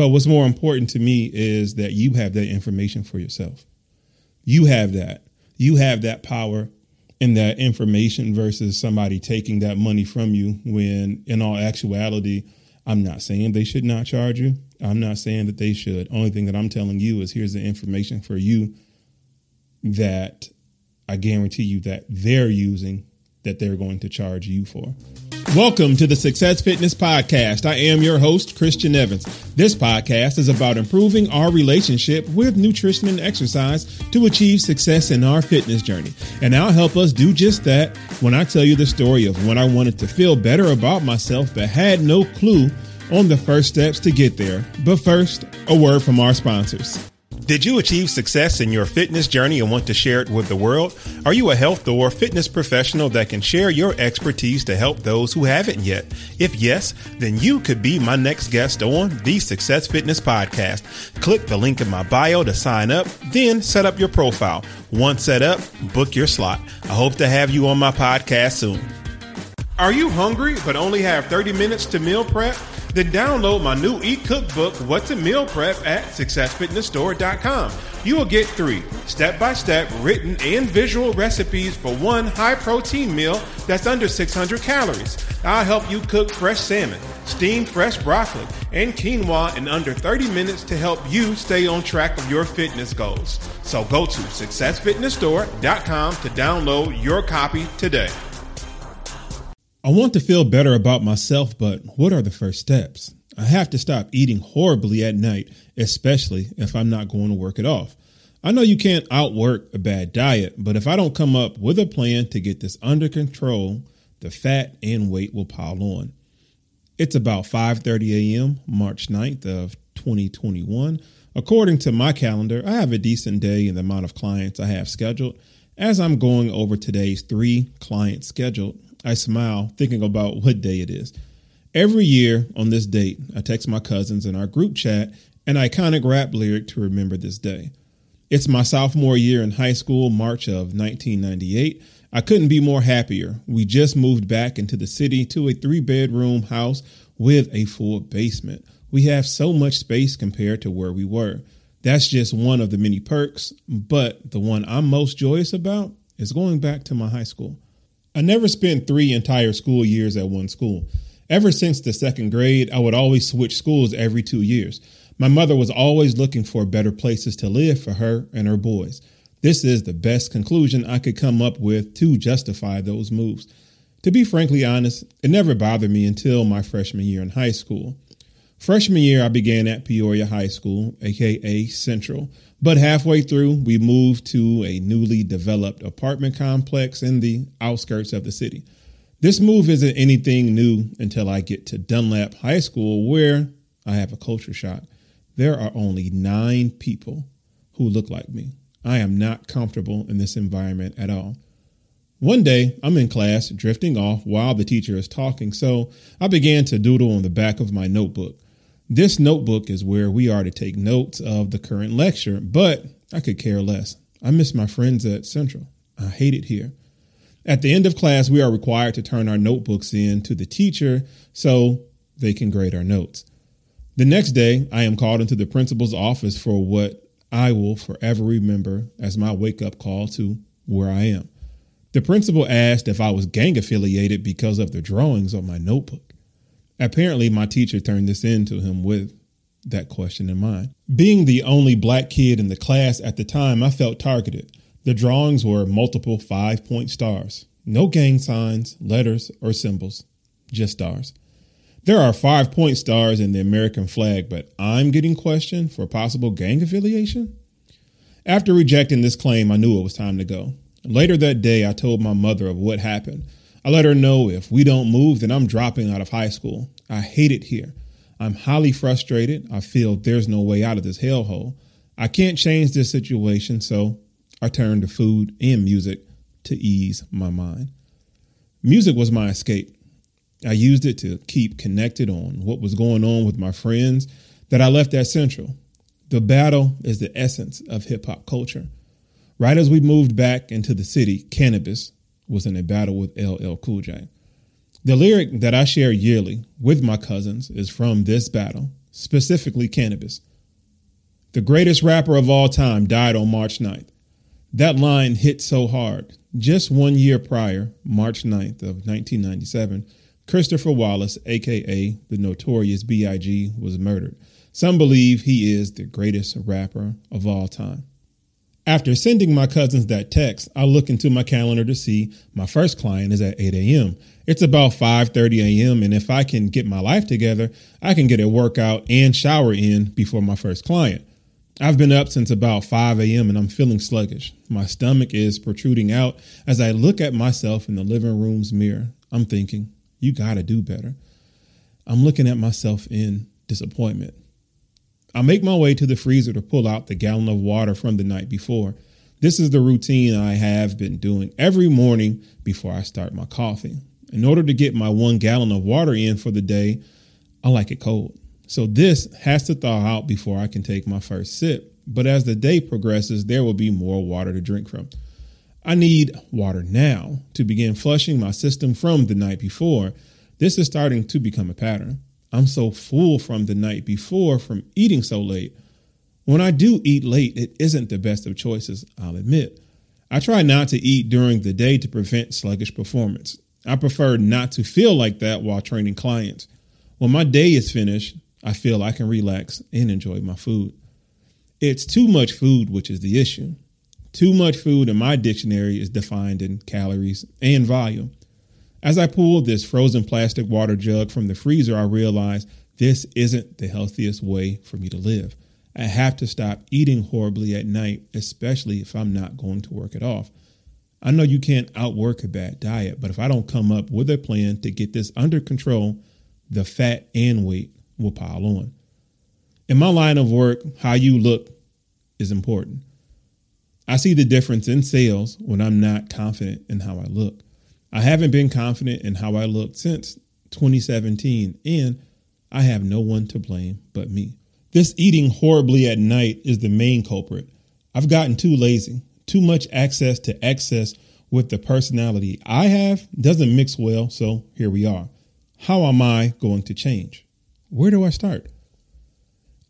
But what's more important to me is that you have that information for yourself. You have that. You have that power and that information versus somebody taking that money from you when in all actuality, I'm not saying they should not charge you. I'm not saying that they should. Only thing that I'm telling you is here's the information for you that I guarantee you that they're using that they're going to charge you for. Welcome to the Success Fitness Podcast. I am your host, Christian Evans. This podcast is about improving our relationship with nutrition and exercise to achieve success in our fitness journey. And I'll help us do just that when I tell you the story of when I wanted to feel better about myself but had no clue on the first steps to get there. But first, a word from our sponsors. Did you achieve success in your fitness journey and want to share it with the world? Are you a health or fitness professional that can share your expertise to help those who haven't yet? If yes, then you could be my next guest on the Success Fitness Podcast. Click the link in my bio to sign up, then set up your profile. Once set up, book your slot. I hope to have you on my podcast soon. Are you hungry but only have 30 minutes to meal prep? Then download my new e-cookbook, What to Meal Prep, at successfitnessstore.com. You will get three step-by-step written and visual recipes for one high-protein meal that's under 600 calories. I'll help you cook fresh salmon, steam fresh broccoli, and quinoa in under 30 minutes to help you stay on track of your fitness goals. So go to successfitnessstore.com to download your copy today. I want to feel better about myself, but what are the first steps? I have to stop eating horribly at night, especially if I'm not going to work it off. I know you can't outwork a bad diet, but if I don't come up with a plan to get this under control, the fat and weight will pile on. It's about 5:30 a.m., March 9th of 2021. According to my calendar, I have a decent day in the amount of clients I have scheduled. As I'm going over today's 3 clients scheduled, I smile thinking about what day it is. Every year on this date, I text my cousins in our group chat an iconic rap lyric to remember this day. It's my sophomore year in high school, March of 1998. I couldn't be more happier. We just moved back into the city to a three bedroom house with a full basement. We have so much space compared to where we were. That's just one of the many perks, but the one I'm most joyous about is going back to my high school. I never spent three entire school years at one school. Ever since the second grade, I would always switch schools every two years. My mother was always looking for better places to live for her and her boys. This is the best conclusion I could come up with to justify those moves. To be frankly honest, it never bothered me until my freshman year in high school. Freshman year, I began at Peoria High School, aka Central, but halfway through, we moved to a newly developed apartment complex in the outskirts of the city. This move isn't anything new until I get to Dunlap High School, where I have a culture shock. There are only nine people who look like me. I am not comfortable in this environment at all. One day, I'm in class drifting off while the teacher is talking, so I began to doodle on the back of my notebook. This notebook is where we are to take notes of the current lecture, but I could care less. I miss my friends at Central. I hate it here. At the end of class, we are required to turn our notebooks in to the teacher so they can grade our notes. The next day, I am called into the principal's office for what I will forever remember as my wake up call to where I am. The principal asked if I was gang affiliated because of the drawings on my notebook. Apparently, my teacher turned this in to him with that question in mind. Being the only black kid in the class at the time, I felt targeted. The drawings were multiple five point stars. No gang signs, letters, or symbols, just stars. There are five point stars in the American flag, but I'm getting questioned for possible gang affiliation? After rejecting this claim, I knew it was time to go. Later that day, I told my mother of what happened. I let her know if we don't move, then I'm dropping out of high school. I hate it here. I'm highly frustrated. I feel there's no way out of this hellhole. I can't change this situation, so I turned to food and music to ease my mind. Music was my escape. I used it to keep connected on what was going on with my friends that I left at Central. The battle is the essence of hip hop culture. Right as we moved back into the city, Canibus was in a battle with LL Cool J. The lyric that I share yearly with my cousins is from this battle, specifically Canibus. The greatest rapper of all time died on March 9th. That line hit so hard. Just one year prior, March 9th of 1997, Christopher Wallace, aka the notorious B.I.G., was murdered. Some believe he is the greatest rapper of all time. After sending my cousins that text, I look into my calendar to see my first client is at 8 a.m. It's about 5:30 a.m. and if I can get my life together, I can get a workout and shower in before my first client. I've been up since about 5 a.m. and I'm feeling sluggish. My stomach is protruding out as I look at myself in the living room's mirror. I'm thinking, you gotta do better. I'm looking at myself in disappointment. I make my way to the freezer to pull out the gallon of water from the night before. This is the routine I have been doing every morning before I start my coffee. In order to get my one gallon of water in for the day, I like it cold. So this has to thaw out before I can take my first sip. But as the day progresses, there will be more water to drink from. I need water now to begin flushing my system from the night before. This is starting to become a pattern. I'm so full from the night before from eating so late. When I do eat late, it isn't the best of choices, I'll admit. I try not to eat during the day to prevent sluggish performance. I prefer not to feel like that while training clients. When my day is finished, I feel I can relax and enjoy my food. It's too much food, which is the issue. Too much food in my dictionary is defined in calories and volume. As I pulled this frozen plastic water jug from the freezer, I realized this isn't the healthiest way for me to live. I have to stop eating horribly at night, especially if I'm not going to work it off. I know you can't outwork a bad diet, but if I don't come up with a plan to get this under control, the fat and weight will pile on. In my line of work, how you look is important. I see the difference in sales when I'm not confident in how I look. I haven't been confident in how I look since 2017, and I have no one to blame but me. This eating horribly at night is the main culprit. I've gotten too lazy. Too much access to excess with the personality I have doesn't mix well, so here we are. How am I going to change? Where do I start?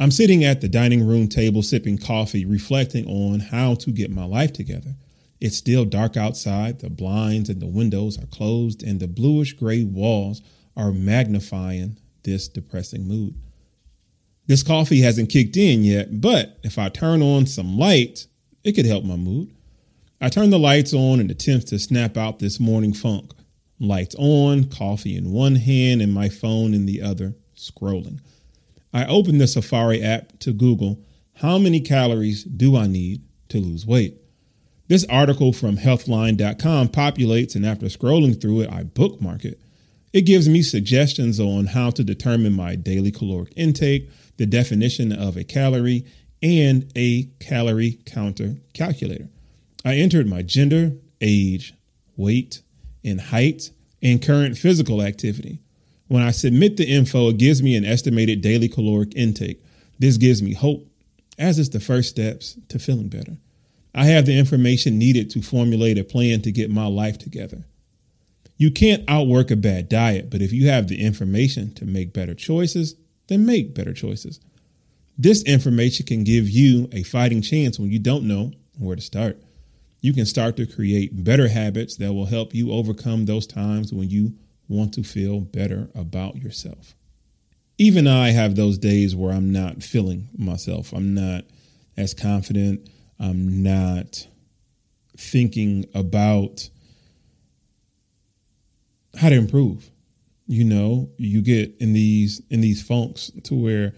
I'm sitting at the dining room table sipping coffee, reflecting on how to get my life together. It's still dark outside. The blinds and the windows are closed, and the bluish gray walls are magnifying this depressing mood. This coffee hasn't kicked in yet, but if I turn on some light, it could help my mood. I turn the lights on and attempt to snap out this morning funk. Lights on, coffee in one hand, and my phone in the other, scrolling. I open the Safari app to Google how many calories do I need to lose weight? This article from healthline.com populates, and after scrolling through it, I bookmark it. It gives me suggestions on how to determine my daily caloric intake, the definition of a calorie, and a calorie counter calculator. I entered my gender, age, weight, and height, and current physical activity. When I submit the info, it gives me an estimated daily caloric intake. This gives me hope, as it's the first steps to feeling better. I have the information needed to formulate a plan to get my life together. You can't outwork a bad diet, but if you have the information to make better choices, then make better choices. This information can give you a fighting chance when you don't know where to start. You can start to create better habits that will help you overcome those times when you want to feel better about yourself. Even I have those days where I'm not feeling myself. I'm not as confident I'm not thinking about how to improve. You know, you get in these in these funks to where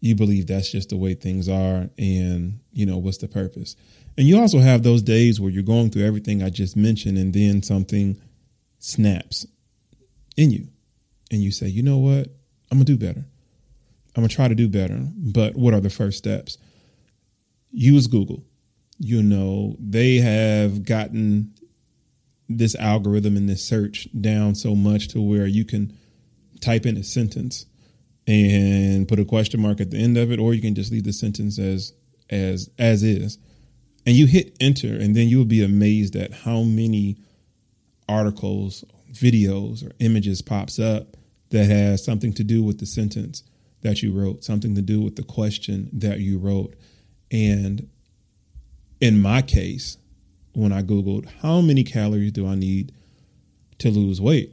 you believe that's just the way things are and you know what's the purpose. And you also have those days where you're going through everything I just mentioned and then something snaps in you and you say, "You know what? I'm going to do better. I'm going to try to do better, but what are the first steps?" Use Google. You know, they have gotten this algorithm and this search down so much to where you can type in a sentence and put a question mark at the end of it, or you can just leave the sentence as as as is. And you hit enter, and then you'll be amazed at how many articles, videos, or images pops up that has something to do with the sentence that you wrote, something to do with the question that you wrote. And in my case, when I Googled, how many calories do I need to lose weight?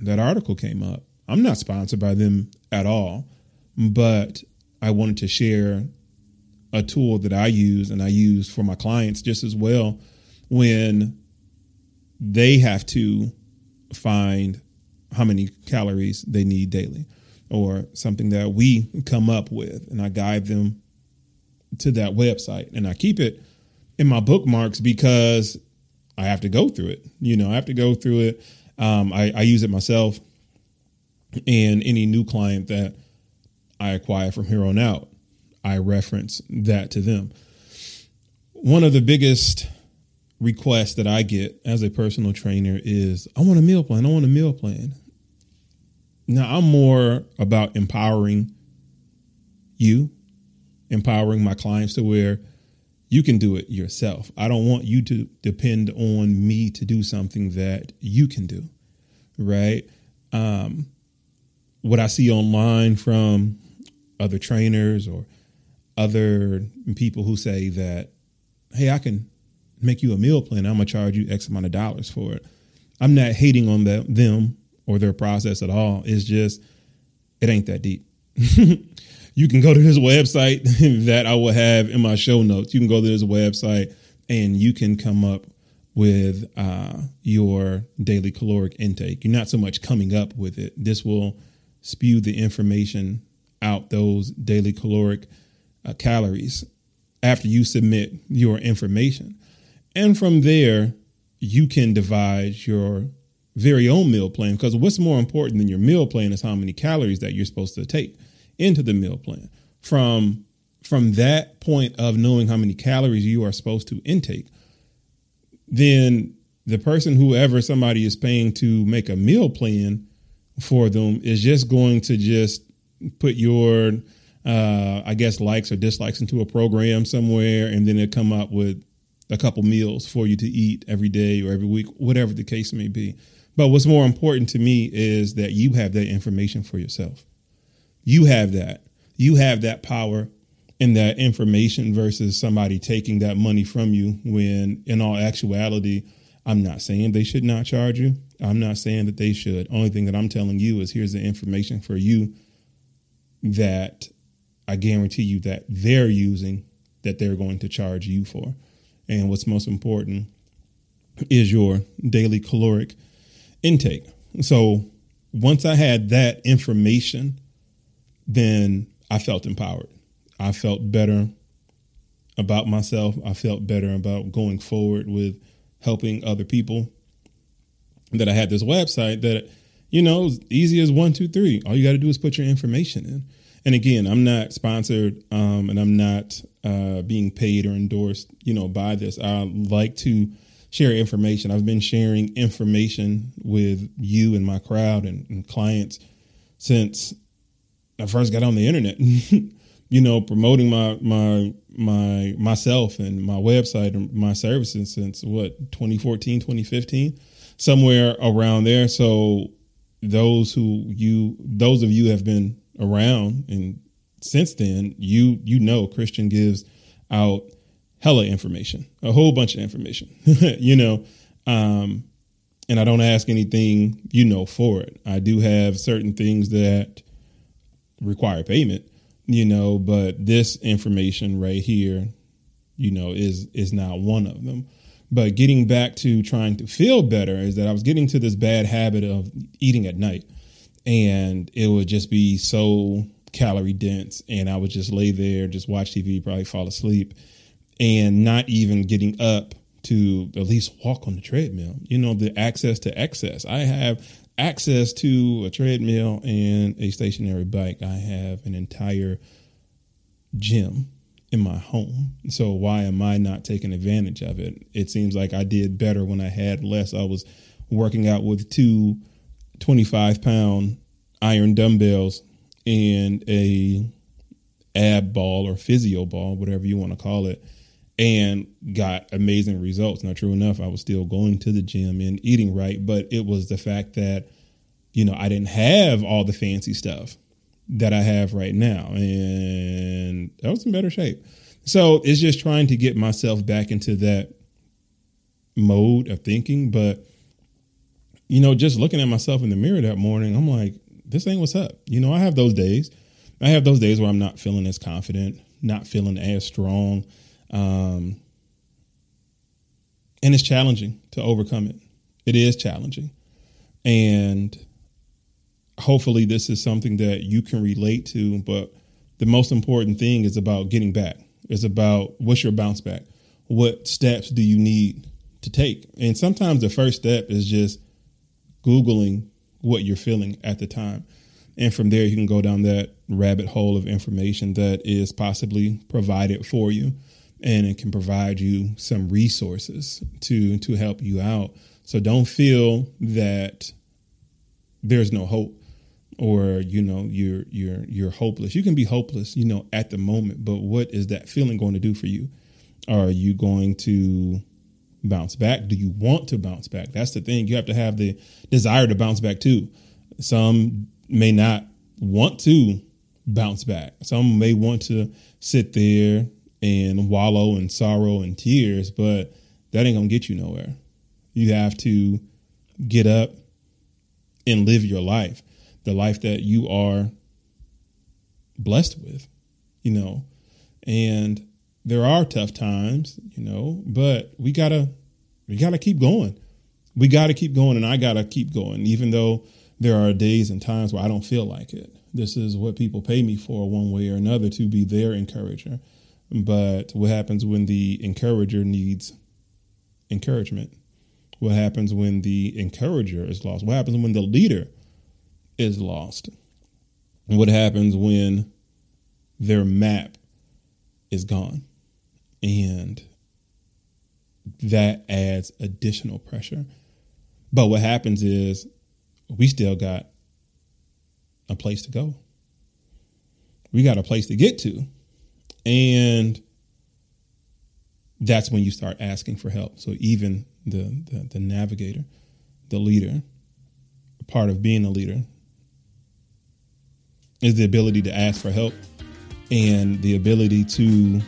That article came up. I'm not sponsored by them at all, but I wanted to share a tool that I use and I use for my clients just as well when they have to find how many calories they need daily or something that we come up with and I guide them to that website and I keep it in my bookmarks because I have to go through it. You know, I have to go through it. Um, I, I use it myself and any new client that I acquire from here on out, I reference that to them. One of the biggest requests that I get as a personal trainer is I want a meal plan. I want a meal plan. Now, I'm more about empowering you, empowering my clients to where you can do it yourself. I don't want you to depend on me to do something that you can do, right? Um, what I see online from other trainers or other people who say that, hey, I can make you a meal plan. I'm gonna charge you X amount of dollars for it. I'm not hating on the, them or their process at all. It's just it ain't that deep. you can go to this website that I will have in my show notes. You can go to this website and you can come up with uh, your daily caloric intake. You're not so much coming up with it. This will spew the information out those daily caloric uh, calories after you submit your information. And from there, you can devise your very own meal plan because what's more important than your meal plan is how many calories that you're supposed to take into the meal plan. From from that point of knowing how many calories you are supposed to intake, then the person whoever somebody is paying to make a meal plan for them is just going to just put your uh, I guess likes or dislikes into a program somewhere, and then it come up with a couple meals for you to eat every day or every week, whatever the case may be. But what's more important to me is that you have that information for yourself. You have that. You have that power and that information versus somebody taking that money from you when in all actuality, I'm not saying they should not charge you. I'm not saying that they should. Only thing that I'm telling you is here's the information for you that I guarantee you that they're using that they're going to charge you for. And what's most important is your daily caloric intake. So once I had that information, then I felt empowered. I felt better about myself. I felt better about going forward with helping other people. That I had this website that, you know, easy as one, two, three. All you got to do is put your information in. And again, I'm not sponsored um, and I'm not uh, being paid or endorsed, you know, by this. I like to share information. I've been sharing information with you and my crowd and, and clients since I first got on the internet. you know, promoting my my my myself and my website and my services since what 2014, 2015, somewhere around there. So those who you those of you have been around and since then, you you know Christian gives out hella information, a whole bunch of information, you know. Um, and I don't ask anything, you know, for it. I do have certain things that require payment, you know, but this information right here, you know, is is not one of them. But getting back to trying to feel better is that I was getting to this bad habit of eating at night. And it would just be so calorie dense and I would just lay there, just watch TV, probably fall asleep, and not even getting up to at least walk on the treadmill. You know, the access to excess. I have access to a treadmill and a stationary bike. I have an entire gym in my home. So why am I not taking advantage of it? It seems like I did better when I had less. I was working out with two 25 pound iron dumbbells and a ab ball or physio ball, whatever you want to call it, and got amazing results. Now, true enough, I was still going to the gym and eating right, but it was the fact that, you know, I didn't have all the fancy stuff. that I have right now. And I was in better shape. So it's just trying to get myself back into that mode of thinking. But, you know, just looking at myself in the mirror that morning, I'm like, this ain't what's up. You know, I have those days. I have those days where I'm not feeling as confident, not feeling as strong. Um, and it's challenging to overcome it. It is challenging. And hopefully, this is something that you can relate to. But the most important thing is about getting back. It's about what's your bounce back? What steps do you need to take? And sometimes the first step is just Googling what you're feeling at the time. And from there, you can go down that rabbit hole of information that is possibly provided for you. And it can provide you some resources to, to help you out. So don't feel that there's no hope or you know you're you're you're hopeless. You can be hopeless you know at the moment but what is that feeling going to do for you? Are you going to bounce back? Do you want to bounce back? That's the thing. You have to have the desire to bounce back too. Some may not want to bounce back. Some may want to sit there and wallow in sorrow and tears but that ain't gonna get you nowhere you have to get up and live your life the life that you are blessed with, you know. And there are tough times, you know, but we gotta we gotta keep going. We gotta keep going, and I gotta keep going, even though there are days and times where I don't feel like it. This is what people pay me for, one way or another, to be their encourager. But what happens when the encourager needs encouragement? What happens when the encourager is lost? What happens when the leader is lost. What happens when their map is gone? And that adds additional pressure. But what happens is we still got a place to go. We got a place to get to. And that's when you start asking for help. So even the, the, the navigator, the leader, part of being a leader is the ability to ask for help and the ability to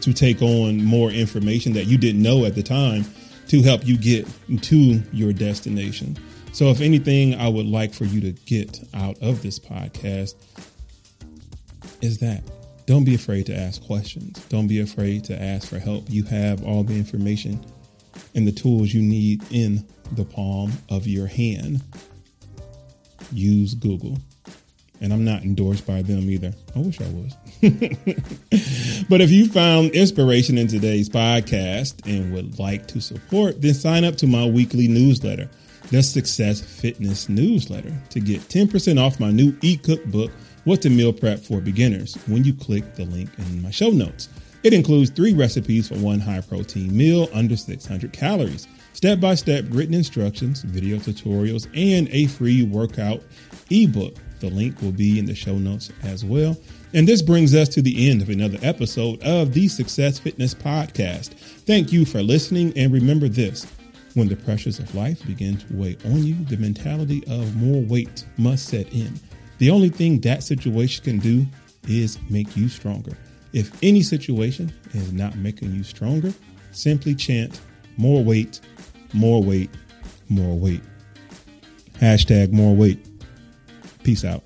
to take on more information that you didn't know at the time to help you get to your destination. So if anything I would like for you to get out of this podcast is that don't be afraid to ask questions. Don't be afraid to ask for help. You have all the information and the tools you need in the palm of your hand. Use Google and I'm not endorsed by them either. I wish I was. but if you found inspiration in today's podcast and would like to support, then sign up to my weekly newsletter, the Success Fitness Newsletter, to get 10% off my new e cookbook, What to Meal Prep for Beginners, when you click the link in my show notes. It includes three recipes for one high protein meal under 600 calories, step by step written instructions, video tutorials, and a free workout ebook the link will be in the show notes as well. And this brings us to the end of another episode of the Success Fitness Podcast. Thank you for listening. And remember this when the pressures of life begin to weigh on you, the mentality of more weight must set in. The only thing that situation can do is make you stronger. If any situation is not making you stronger, simply chant more weight, more weight, more weight. Hashtag more weight. Peace out.